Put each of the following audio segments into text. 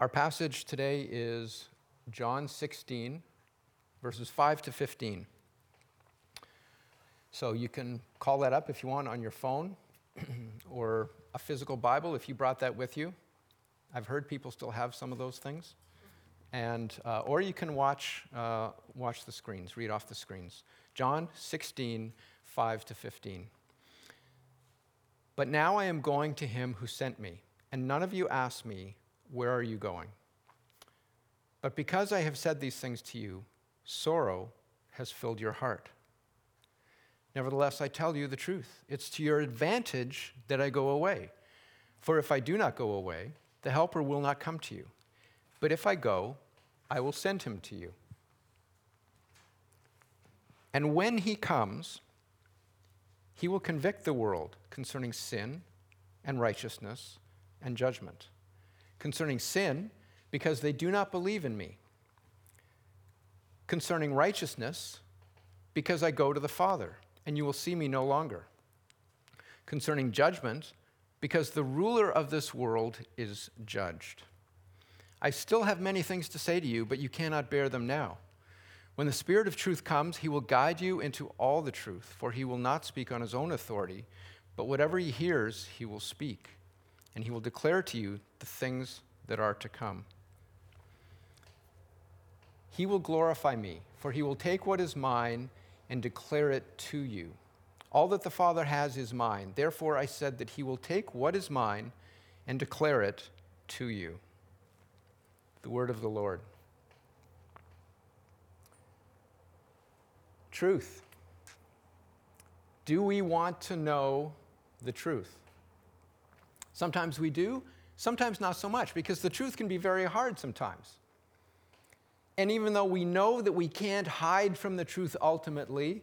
Our passage today is John 16, verses 5 to 15. So you can call that up if you want on your phone or a physical Bible if you brought that with you. I've heard people still have some of those things. And, uh, or you can watch, uh, watch the screens, read off the screens. John 16, 5 to 15. But now I am going to him who sent me, and none of you ask me, Where are you going? But because I have said these things to you, sorrow has filled your heart. Nevertheless, I tell you the truth. It's to your advantage that I go away. For if I do not go away, the Helper will not come to you. But if I go, I will send him to you. And when he comes, he will convict the world concerning sin and righteousness and judgment. Concerning sin, because they do not believe in me. Concerning righteousness, because I go to the Father, and you will see me no longer. Concerning judgment, because the ruler of this world is judged. I still have many things to say to you, but you cannot bear them now. When the Spirit of truth comes, he will guide you into all the truth, for he will not speak on his own authority, but whatever he hears, he will speak, and he will declare to you the things that are to come. He will glorify me, for he will take what is mine and declare it to you. All that the Father has is mine. Therefore, I said that he will take what is mine and declare it to you. The word of the Lord. Truth. Do we want to know the truth? Sometimes we do, sometimes not so much, because the truth can be very hard sometimes. And even though we know that we can't hide from the truth ultimately,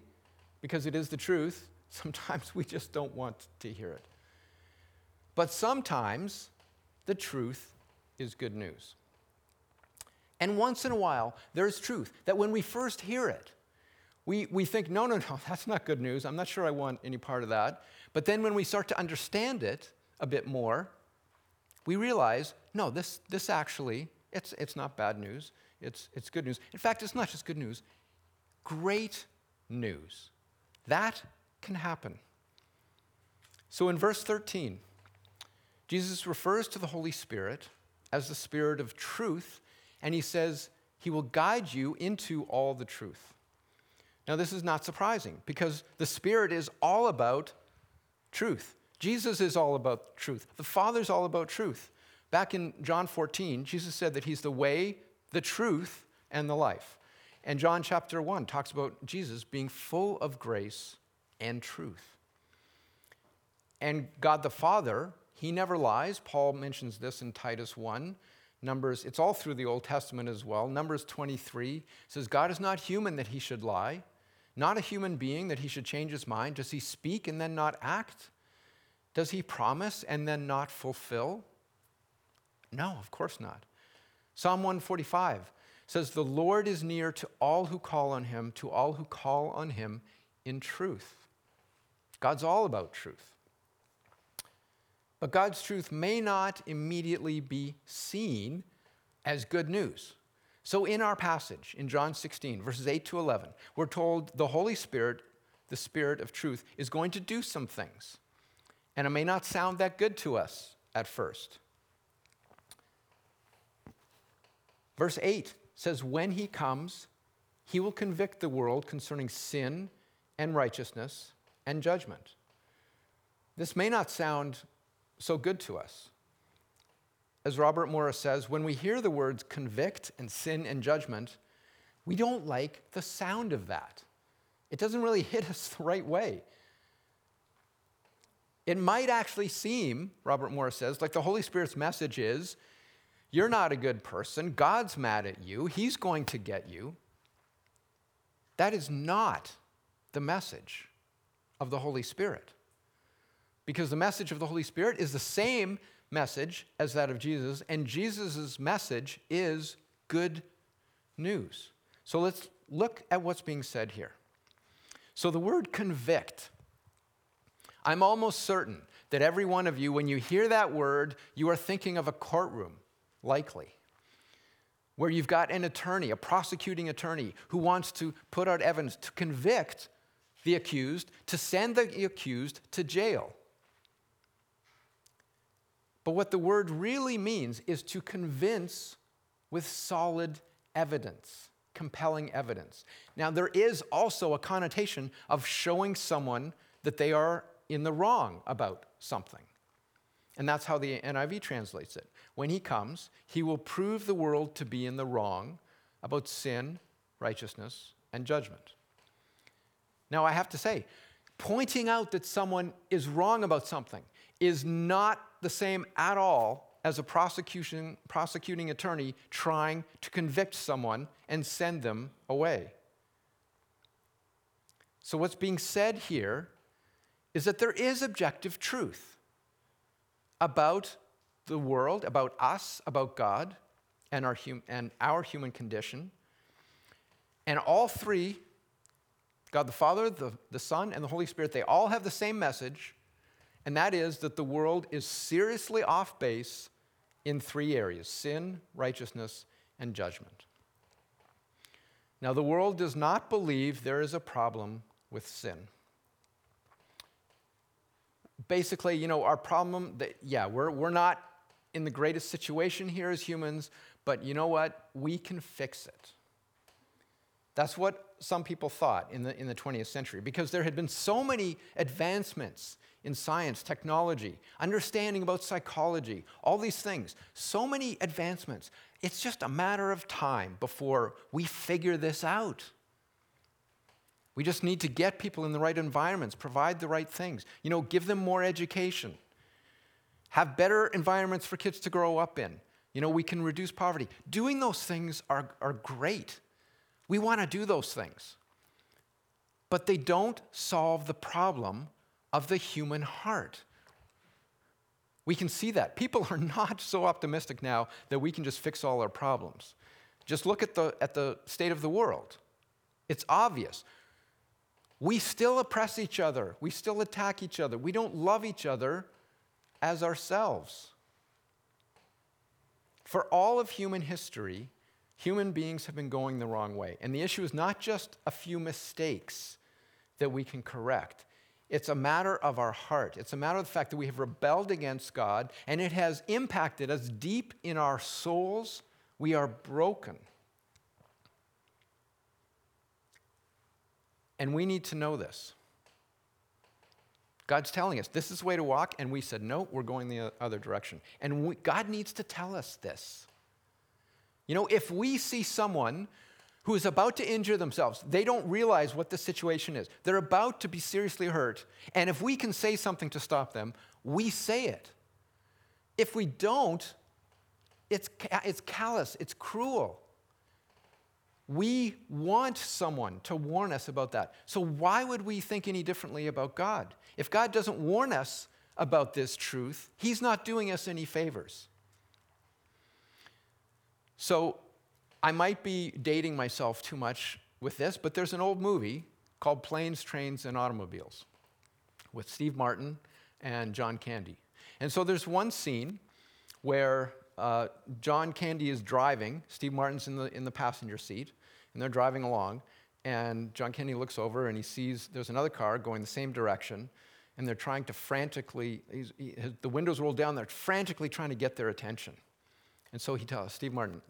because it is the truth, sometimes we just don't want to hear it. But sometimes the truth is good news. And once in a while, there's truth that when we first hear it, we, we think, no, no, no, that's not good news. I'm not sure I want any part of that. But then when we start to understand it a bit more, we realize, no, this, this actually, it's, it's not bad news. It's, it's good news. In fact, it's not just good news, great news. That can happen. So in verse 13, Jesus refers to the Holy Spirit as the Spirit of truth, and he says, He will guide you into all the truth. Now, this is not surprising because the Spirit is all about truth. Jesus is all about truth. The Father's all about truth. Back in John 14, Jesus said that He's the way, the truth, and the life. And John chapter 1 talks about Jesus being full of grace and truth. And God the Father, He never lies. Paul mentions this in Titus 1. Numbers, it's all through the Old Testament as well. Numbers 23 says, God is not human that He should lie not a human being that he should change his mind? Does he speak and then not act? Does he promise and then not fulfill? No, of course not. Psalm 145 says, The Lord is near to all who call on him, to all who call on him in truth. God's all about truth. But God's truth may not immediately be seen as good news. So, in our passage in John 16, verses 8 to 11, we're told the Holy Spirit, the Spirit of truth, is going to do some things. And it may not sound that good to us at first. Verse 8 says, When he comes, he will convict the world concerning sin and righteousness and judgment. This may not sound so good to us as Robert Morris says, when we hear the words convict and sin and judgment, we don't like the sound of that. It doesn't really hit us the right way. It might actually seem, Robert Morris says, like the Holy Spirit's message is you're not a good person, God's mad at you, He's going to get you. That is not the message of the Holy Spirit. Because the message of the Holy Spirit is the same message as that of Jesus, and Jesus' message is good news. So let's look at what's being said here. So the word convict, I'm almost certain that every one of you, when you hear that word, you are thinking of a courtroom, likely, where you've got an attorney, a prosecuting attorney, who wants to put out evidence to convict the accused, to send the accused to jail. But what the word really means is to convince with solid evidence, compelling evidence. Now, there is also a connotation of showing someone that they are in the wrong about something. And that's how the NIV translates it. When he comes, he will prove the world to be in the wrong about sin, righteousness, and judgment. Now, I have to say, pointing out that someone is wrong about something is not the same at all as a prosecution, prosecuting attorney trying to convict someone and send them away. So, what's being said here is that there is objective truth about the world, about us, about God, and our, hum- and our human condition. And all three God the Father, the, the Son, and the Holy Spirit they all have the same message, and that is that the world is seriously off base in three areas sin, righteousness, and judgment. Now, the world does not believe there is a problem with sin. Basically, you know, our problem, that, yeah, we're, we're not in the greatest situation here as humans, but you know what? We can fix it. That's what some people thought in the, in the 20th century because there had been so many advancements in science, technology, understanding about psychology, all these things, so many advancements. It's just a matter of time before we figure this out. We just need to get people in the right environments, provide the right things, you know, give them more education, have better environments for kids to grow up in. You know, we can reduce poverty. Doing those things are, are great. We want to do those things. But they don't solve the problem of the human heart. We can see that. People are not so optimistic now that we can just fix all our problems. Just look at the, at the state of the world. It's obvious. We still oppress each other, we still attack each other, we don't love each other as ourselves. For all of human history, human beings have been going the wrong way. And the issue is not just a few mistakes that we can correct. It's a matter of our heart. It's a matter of the fact that we have rebelled against God and it has impacted us deep in our souls. We are broken. And we need to know this. God's telling us this is the way to walk, and we said, no, we're going the other direction. And we, God needs to tell us this. You know, if we see someone who is about to injure themselves. They don't realize what the situation is. They're about to be seriously hurt. And if we can say something to stop them, we say it. If we don't, it's, it's callous, it's cruel. We want someone to warn us about that. So, why would we think any differently about God? If God doesn't warn us about this truth, He's not doing us any favors. So, I might be dating myself too much with this, but there's an old movie called Planes, Trains, and Automobiles with Steve Martin and John Candy. And so there's one scene where uh, John Candy is driving, Steve Martin's in the, in the passenger seat, and they're driving along. And John Candy looks over and he sees there's another car going the same direction, and they're trying to frantically, he, the windows roll down, they're frantically trying to get their attention. And so he tells Steve Martin,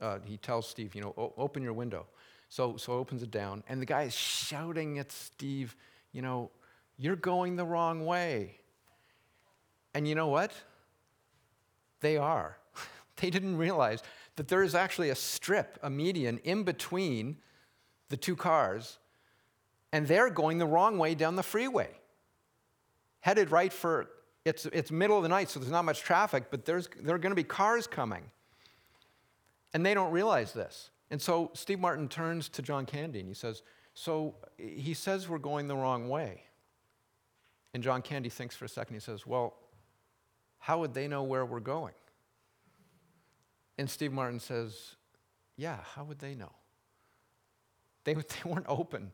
uh, he tells Steve, you know, open your window. So, so opens it down, and the guy is shouting at Steve, you know, you're going the wrong way. And you know what? They are. They didn't realize that there is actually a strip, a median, in between the two cars, and they're going the wrong way down the freeway, headed right for it's, it's middle of the night, so there's not much traffic, but there's, there are going to be cars coming. And they don't realize this. And so Steve Martin turns to John Candy and he says, So he says we're going the wrong way. And John Candy thinks for a second. He says, Well, how would they know where we're going? And Steve Martin says, Yeah, how would they know? They, they weren't open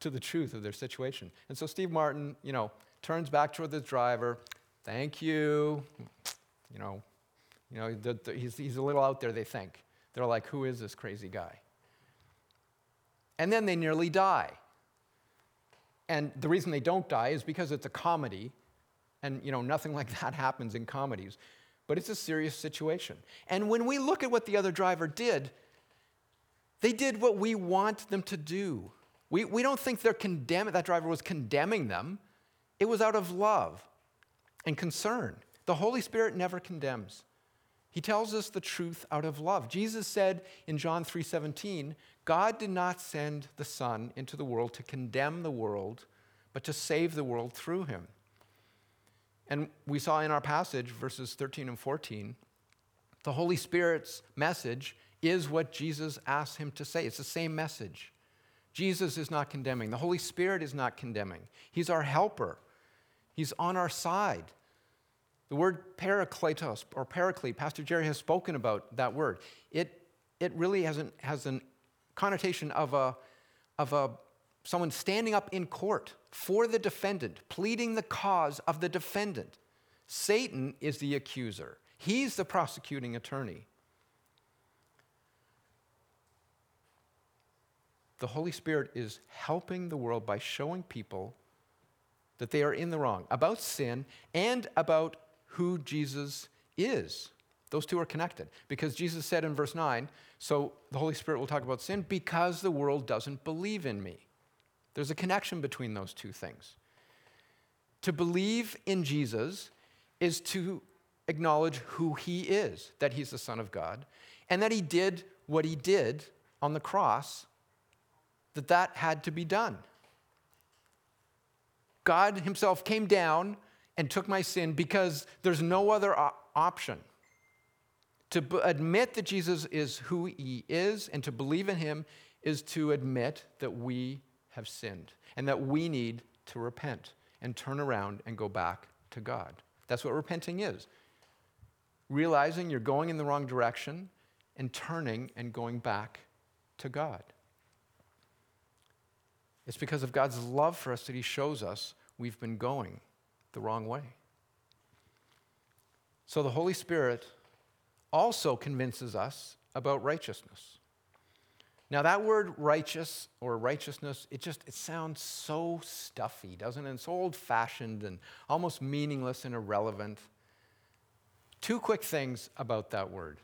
to the truth of their situation. And so Steve Martin, you know, turns back toward the driver. Thank you. You know, you know, the, the, he's, he's a little out there, they think. They're like, who is this crazy guy? And then they nearly die. And the reason they don't die is because it's a comedy, and you know, nothing like that happens in comedies. But it's a serious situation. And when we look at what the other driver did, they did what we want them to do. We, we don't think they're condemning, that driver was condemning them. It was out of love and concern. The Holy Spirit never condemns. He tells us the truth out of love. Jesus said in John 3:17, God did not send the Son into the world to condemn the world, but to save the world through him. And we saw in our passage, verses 13 and 14, the Holy Spirit's message is what Jesus asked him to say. It's the same message. Jesus is not condemning, the Holy Spirit is not condemning. He's our helper, He's on our side. The word parakletos or paraclete, Pastor Jerry has spoken about that word. It, it really has an, has an connotation of, a, of a, someone standing up in court for the defendant, pleading the cause of the defendant. Satan is the accuser, he's the prosecuting attorney. The Holy Spirit is helping the world by showing people that they are in the wrong about sin and about who Jesus is. Those two are connected because Jesus said in verse 9, so the Holy Spirit will talk about sin because the world doesn't believe in me. There's a connection between those two things. To believe in Jesus is to acknowledge who he is, that he's the Son of God, and that he did what he did on the cross, that that had to be done. God himself came down and took my sin because there's no other option. To b- admit that Jesus is who he is and to believe in him is to admit that we have sinned and that we need to repent and turn around and go back to God. That's what repenting is. Realizing you're going in the wrong direction and turning and going back to God. It's because of God's love for us that He shows us we've been going the wrong way. So the Holy Spirit also convinces us about righteousness. Now that word righteous or righteousness, it just it sounds so stuffy, doesn't it? It's old-fashioned and almost meaningless and irrelevant. Two quick things about that word.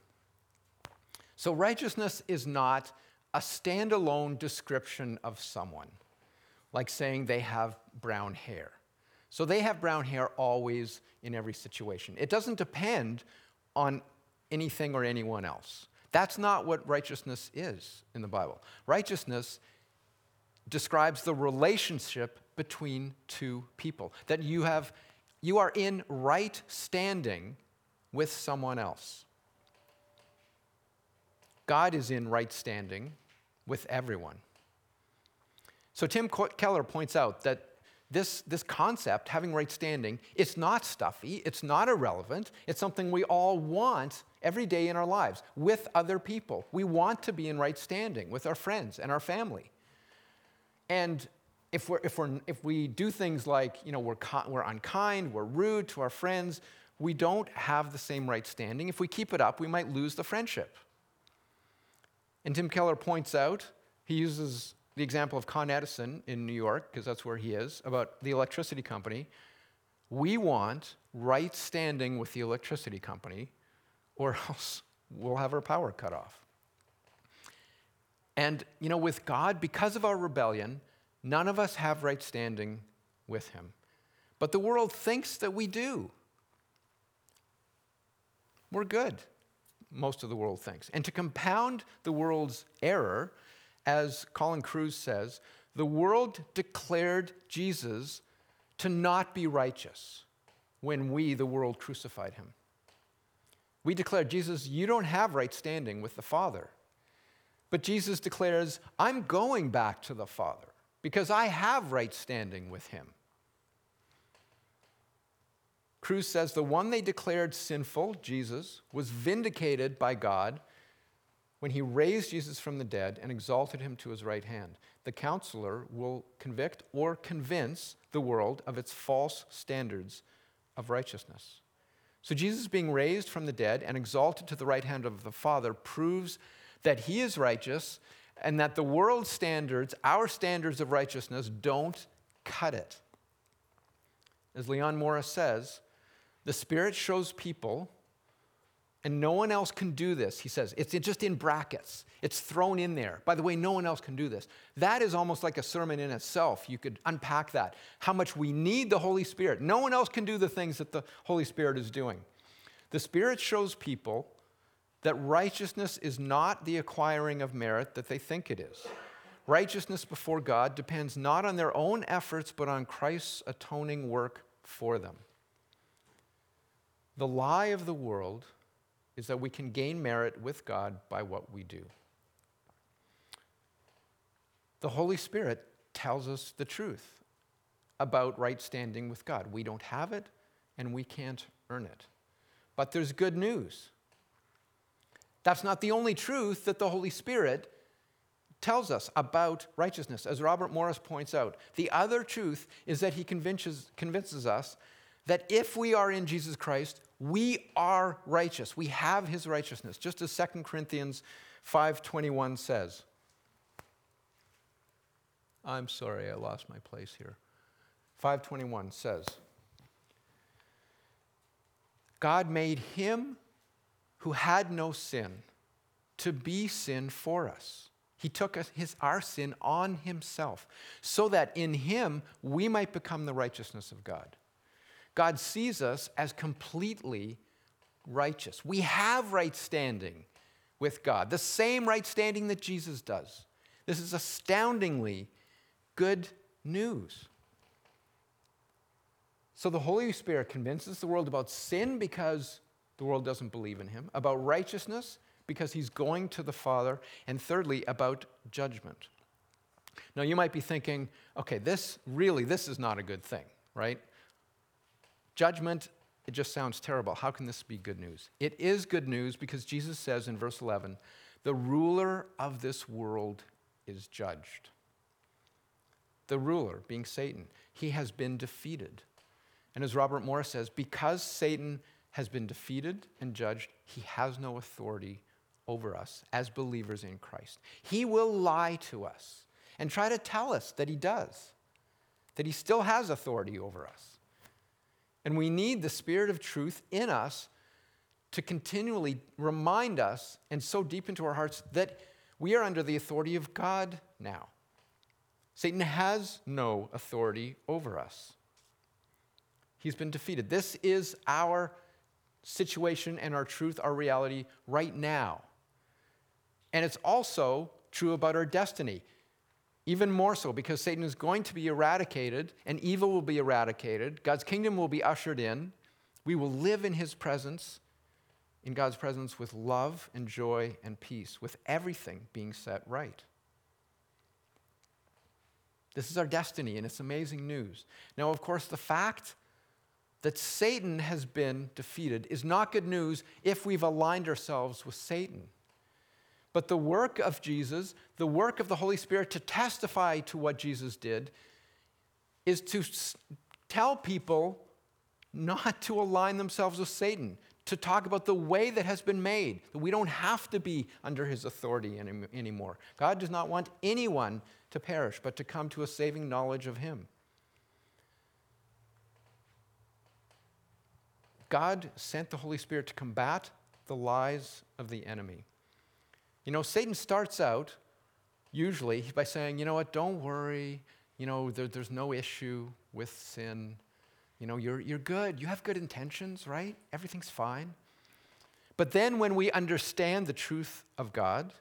So righteousness is not a standalone description of someone, like saying they have brown hair. So they have brown hair always in every situation. It doesn't depend on anything or anyone else. That's not what righteousness is in the Bible. Righteousness describes the relationship between two people, that you have you are in right standing with someone else. God is in right standing with everyone. So Tim Keller points out that this, this concept, having right standing, it's not stuffy, it's not irrelevant, it's something we all want every day in our lives with other people. We want to be in right standing with our friends and our family. And if, we're, if, we're, if we do things like, you know, we're, we're unkind, we're rude to our friends, we don't have the same right standing. If we keep it up, we might lose the friendship. And Tim Keller points out, he uses the example of Con Edison in New York, because that's where he is, about the electricity company. We want right standing with the electricity company, or else we'll have our power cut off. And, you know, with God, because of our rebellion, none of us have right standing with Him. But the world thinks that we do. We're good, most of the world thinks. And to compound the world's error, as Colin Kruse says, the world declared Jesus to not be righteous when we, the world, crucified him. We declare, Jesus, you don't have right standing with the Father. But Jesus declares, I'm going back to the Father because I have right standing with him. Kruse says the one they declared sinful, Jesus, was vindicated by God when he raised Jesus from the dead and exalted him to his right hand. The counselor will convict or convince the world of its false standards of righteousness. So, Jesus being raised from the dead and exalted to the right hand of the Father proves that he is righteous and that the world's standards, our standards of righteousness, don't cut it. As Leon Morris says, the Spirit shows people, and no one else can do this. He says, it's just in brackets, it's thrown in there. By the way, no one else can do this. That is almost like a sermon in itself. You could unpack that. How much we need the Holy Spirit. No one else can do the things that the Holy Spirit is doing. The Spirit shows people that righteousness is not the acquiring of merit that they think it is. Righteousness before God depends not on their own efforts, but on Christ's atoning work for them. The lie of the world is that we can gain merit with God by what we do. The Holy Spirit tells us the truth about right standing with God. We don't have it, and we can't earn it. But there's good news. That's not the only truth that the Holy Spirit tells us about righteousness. As Robert Morris points out, the other truth is that he convinces, convinces us that if we are in Jesus Christ, we are righteous. We have his righteousness, just as 2 Corinthians 5:21 says. I'm sorry, I lost my place here. 521 says, God made him who had no sin to be sin for us. He took his, our sin on himself so that in him we might become the righteousness of God. God sees us as completely righteous. We have right standing with God, the same right standing that Jesus does. This is astoundingly good news. So the Holy Spirit convinces the world about sin because the world doesn't believe in him, about righteousness, because he's going to the Father, and thirdly, about judgment. Now, you might be thinking, okay, this really, this is not a good thing, right? Judgment, it just sounds terrible. How can this be good news? It is good news because Jesus says in verse 11, the ruler of this world is judged. The ruler, being Satan, he has been defeated. And as Robert Morris says, because Satan has been defeated and judged, he has no authority over us as believers in Christ. He will lie to us and try to tell us that he does, that he still has authority over us. And we need the Spirit of truth in us to continually remind us and so deep into our hearts that we are under the authority of God now. Satan has no authority over us. He's been defeated. This is our situation and our truth, our reality right now. And it's also true about our destiny. Even more so, because Satan is going to be eradicated and evil will be eradicated. God's kingdom will be ushered in. We will live in his presence, in God's presence, with love and joy and peace, with everything being set right. This is our destiny, and it's amazing news. Now, of course, the fact that Satan has been defeated is not good news if we've aligned ourselves with Satan. But the work of Jesus, the work of the Holy Spirit to testify to what Jesus did, is to tell people not to align themselves with Satan, to talk about the way that has been made, that we don't have to be under his authority any, anymore. God does not want anyone to perish, but to come to a saving knowledge of him. God sent the Holy Spirit to combat the lies of the enemy. You know, Satan starts out usually by saying, you know what, don't worry. You know, there, there's no issue with sin. You know, you're, you're good. You have good intentions, right? Everything's fine. But then when we understand the truth of God,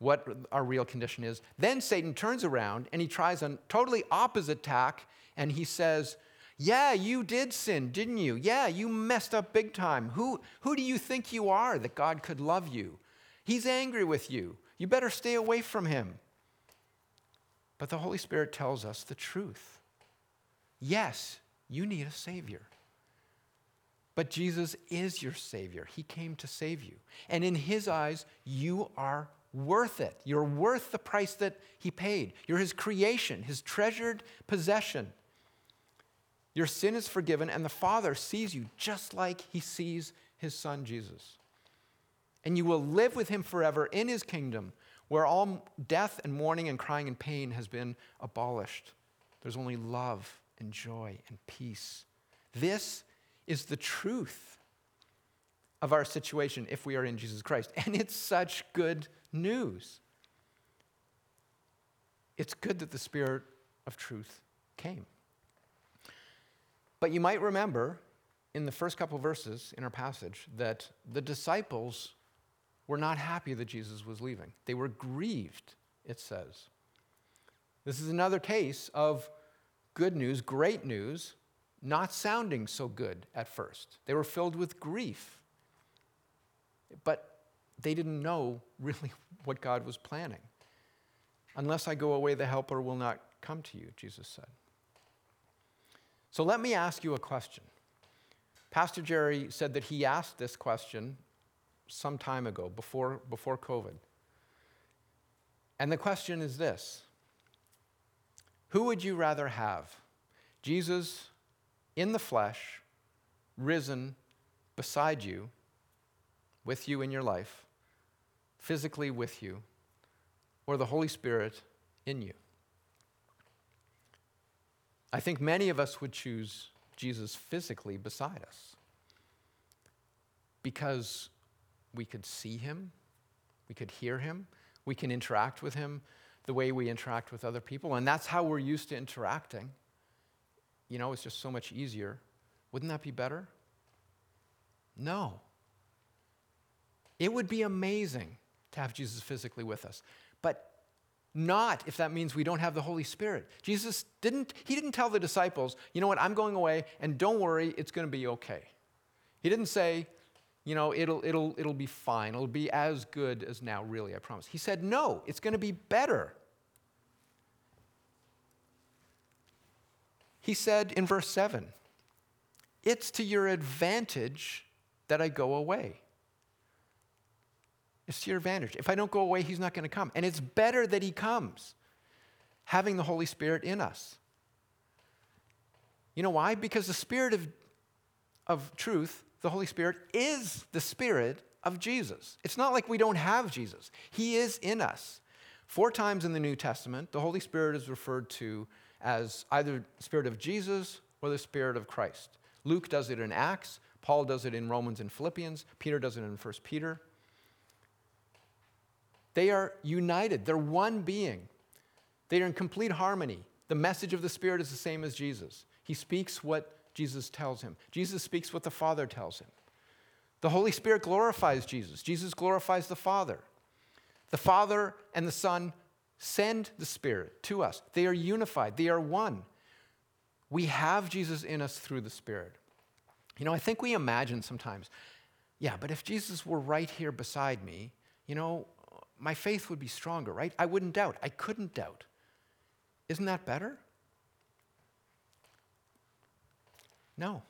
what our real condition is, then Satan turns around and he tries a totally opposite tack and he says, yeah, you did sin, didn't you? Yeah, you messed up big time. Who, who do you think you are that God could love you? He's angry with you. You better stay away from him. But the Holy Spirit tells us the truth. Yes, you need a Savior. But Jesus is your Savior. He came to save you. And in His eyes, you are worth it. You're worth the price that He paid. You're His creation, His treasured possession. Your sin is forgiven, and the Father sees you just like he sees his Son, Jesus. And you will live with him forever in his kingdom, where all death and mourning and crying and pain has been abolished. There's only love and joy and peace. This is the truth of our situation if we are in Jesus Christ. And it's such good news. It's good that the Spirit of truth came. But you might remember in the first couple verses in our passage that the disciples were not happy that Jesus was leaving. They were grieved, it says. This is another case of good news, great news, not sounding so good at first. They were filled with grief. But they didn't know really what God was planning. Unless I go away, the Helper will not come to you, Jesus said. So let me ask you a question. Pastor Jerry said that he asked this question some time ago, before, before COVID. And the question is this Who would you rather have? Jesus in the flesh, risen beside you, with you in your life, physically with you, or the Holy Spirit in you? I think many of us would choose Jesus physically beside us because we could see him, we could hear him, we can interact with him the way we interact with other people, and that's how we're used to interacting. You know, it's just so much easier. Wouldn't that be better? No. It would be amazing to have Jesus physically with us, but not if that means we don't have the Holy Spirit. Jesus didn't, he didn't tell the disciples, you know what, I'm going away, and don't worry, it's going to be okay. He didn't say, you know, it'll, it'll, it'll be fine. It'll be as good as now, really, I promise. He said, no, it's going to be better. He said in verse 7, it's to your advantage that I go away. It's to your advantage. If I don't go away, he's not going to come. And it's better that he comes, having the Holy Spirit in us. You know why? Because the Spirit of, of truth the Holy Spirit is the Spirit of Jesus. It's not like we don't have Jesus, He is in us. Four times in the New Testament, the Holy Spirit is referred to as either the Spirit of Jesus or the Spirit of Christ. Luke does it in Acts, Paul does it in Romans and Philippians, Peter does it in 1 Peter. They are united, they're one being, they are in complete harmony. The message of the Spirit is the same as Jesus. He speaks what Jesus tells him. Jesus speaks what the Father tells him. The Holy Spirit glorifies Jesus. Jesus glorifies the Father. The Father and the Son send the Spirit to us. They are unified, they are one. We have Jesus in us through the Spirit. You know, I think we imagine sometimes, yeah, but if Jesus were right here beside me, you know, my faith would be stronger, right? I wouldn't doubt. I couldn't doubt. Isn't that better? No.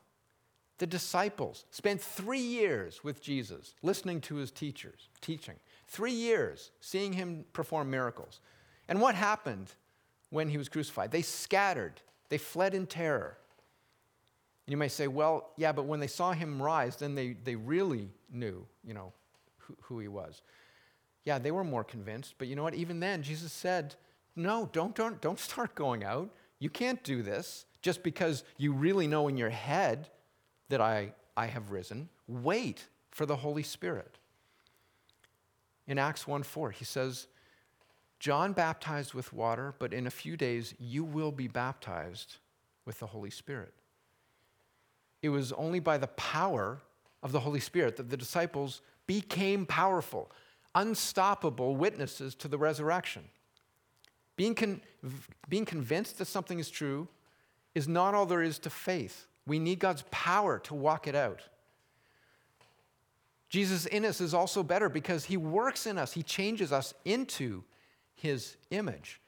The disciples spent three years with Jesus, listening to his teachers, teaching. Three years seeing him perform miracles. And what happened when he was crucified? They scattered, they fled in terror. And you may say, well, yeah, but when they saw him rise, then they, they really knew, you know, who, who he was. Yeah, they were more convinced, but you know what? Even then, Jesus said, no, don't, don't, don't start going out. You can't do this just because you really know in your head that I, I have risen. Wait for the Holy Spirit. In Acts 1 4, he says, John baptized with water, but in a few days you will be baptized with the Holy Spirit. It was only by the power of the Holy Spirit that the disciples became powerful, unstoppable witnesses to the resurrection. Being, con- being convinced that something is true is not all there is to faith. We need God's power to walk it out. Jesus in us is also better because he works in us, he changes us into his image,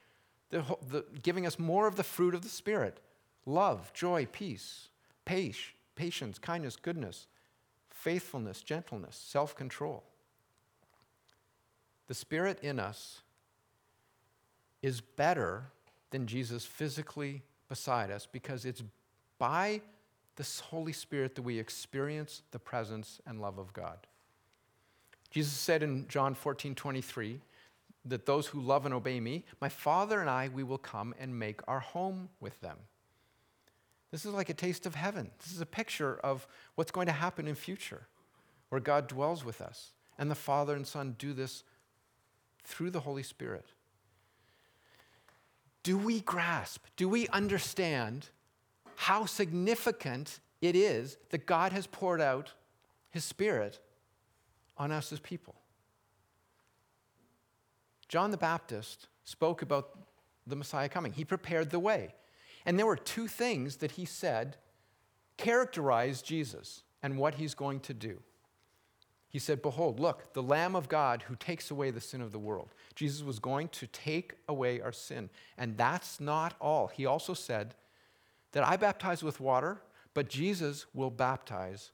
the, the, giving us more of the fruit of the Spirit love, joy, peace, patience, kindness, goodness, faithfulness, gentleness, self control. The Spirit in us is better than Jesus physically beside us because it's by the Holy Spirit that we experience the presence and love of God. Jesus said in John 14 23 that those who love and obey me, my Father and I, we will come and make our home with them. This is like a taste of heaven. This is a picture of what's going to happen in future, where God dwells with us. And the Father and Son do this through the Holy Spirit. Do we grasp, do we understand how significant it is that God has poured out His Spirit on us as people. John the Baptist spoke about the Messiah coming, he prepared the way. And there were two things that he said characterized Jesus and what he's going to do. He said, Behold, look, the Lamb of God who takes away the sin of the world. Jesus was going to take away our sin. And that's not all. He also said that I baptize with water, but Jesus will baptize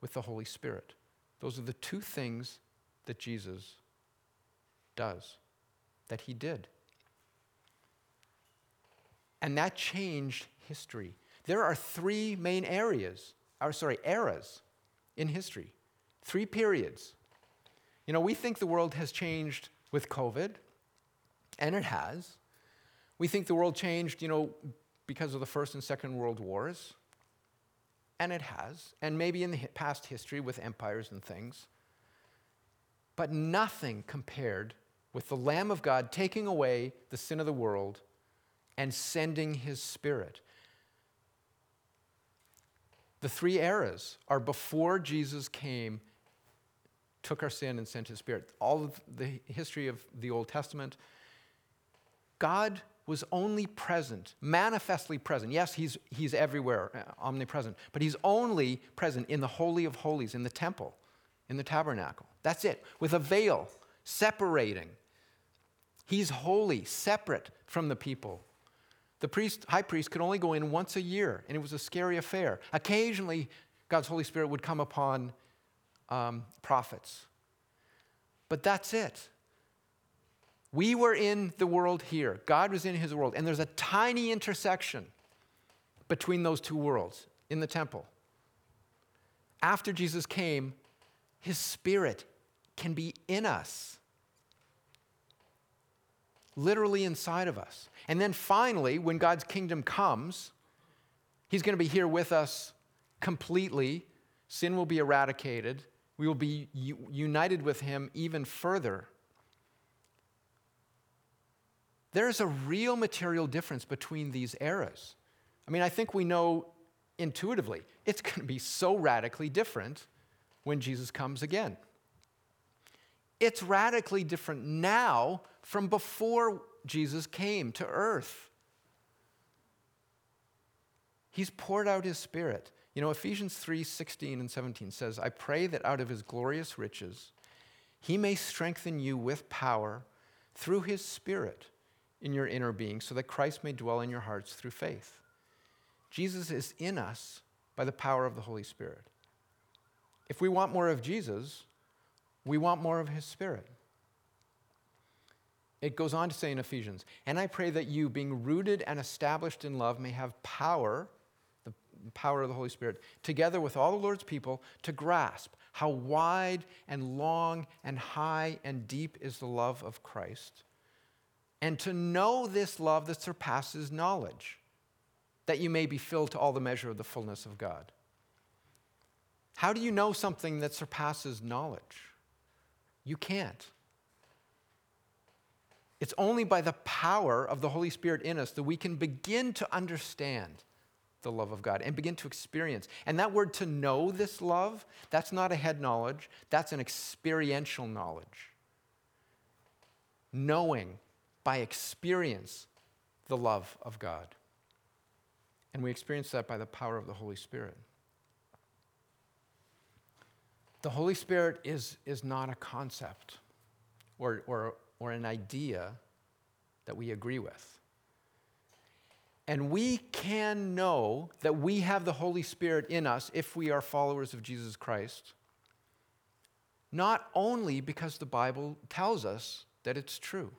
with the Holy Spirit. Those are the two things that Jesus does, that he did. And that changed history. There are three main areas, or sorry, eras in history, three periods. You know, we think the world has changed with COVID, and it has. We think the world changed, you know, because of the First and Second World Wars, and it has, and maybe in the past history with empires and things. But nothing compared with the Lamb of God taking away the sin of the world and sending his Spirit. The three eras are before Jesus came, took our sin, and sent his Spirit. All of the history of the Old Testament, God was only present, manifestly present. Yes, he's, he's everywhere, uh, omnipresent, but he's only present in the Holy of Holies, in the temple, in the tabernacle. That's it, with a veil separating. He's holy, separate from the people. The priest, high priest could only go in once a year, and it was a scary affair. Occasionally, God's Holy Spirit would come upon um, prophets. But that's it. We were in the world here, God was in his world, and there's a tiny intersection between those two worlds in the temple. After Jesus came, his spirit can be in us, literally inside of us. And then finally, when God's kingdom comes, he's going to be here with us completely. Sin will be eradicated. We will be united with him even further. There's a real material difference between these eras. I mean, I think we know intuitively it's going to be so radically different when Jesus comes again. It's radically different now from before Jesus came to earth. He's poured out his spirit. You know, Ephesians 3 16 and 17 says, I pray that out of his glorious riches he may strengthen you with power through his spirit in your inner being so that Christ may dwell in your hearts through faith. Jesus is in us by the power of the Holy Spirit. If we want more of Jesus, we want more of his Spirit. It goes on to say in Ephesians, and I pray that you, being rooted and established in love, may have power, power of the Holy Spirit, together with all the Lord's people, to grasp how wide and long and high and deep is the love of Christ and to know this love that surpasses knowledge, that you may be filled to all the measure of the fullness of God. How do you know something that surpasses knowledge? You can't. It's only by the power of the Holy Spirit in us that we can begin to understand the love of God and begin to experience. And that word to know this love, that's not a head knowledge, that's an experiential knowledge. Knowing by experience the love of God. And we experience that by the power of the Holy Spirit. The Holy Spirit is, is not a concept or, or, or an idea that we agree with. And we can know that we have the Holy Spirit in us if we are followers of Jesus Christ, not only because the Bible tells us that it's true.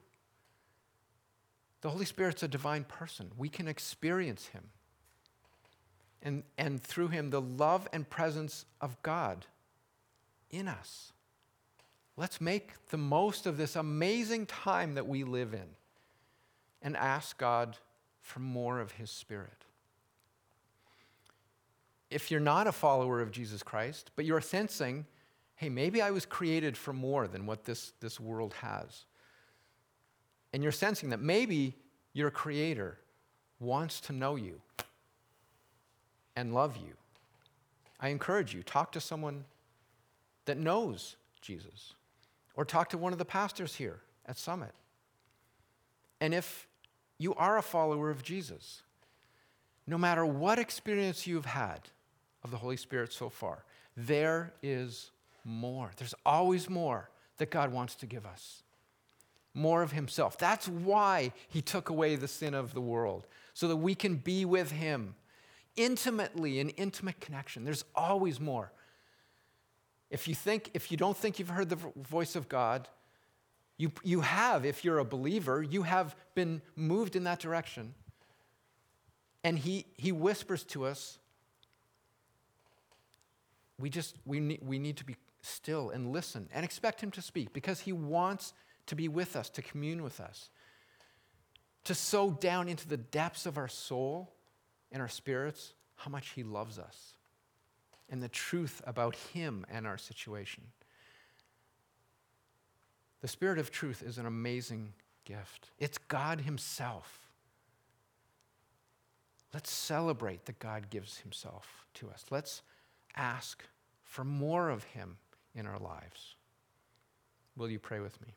The Holy Spirit's a divine person. We can experience him. And, and through him, the love and presence of God in us. Let's make the most of this amazing time that we live in and ask God for more of His Spirit. If you're not a follower of Jesus Christ, but you're sensing, hey, maybe I was created for more than what this, this world has, and you're sensing that maybe your Creator wants to know you and love you, I encourage you, talk to someone that knows Jesus, or talk to one of the pastors here at Summit. And if you are a follower of Jesus, no matter what experience you've had of the Holy Spirit so far, there is more. There's always more that God wants to give us. More of Himself. That's why He took away the sin of the world, so that we can be with Him intimately in intimate connection. There's always more. If you think, if you don't think you've heard the voice of God, you, you have, if you're a believer, you have been moved in that direction. And he, he whispers to us, we just, we need, we need to be still and listen and expect him to speak because he wants to be with us, to commune with us, to sow down into the depths of our soul and our spirits how much he loves us and the truth about him and our situation. The Spirit of truth is an amazing gift. It's God Himself. Let's celebrate that God gives Himself to us. Let's ask for more of Him in our lives. Will you pray with me?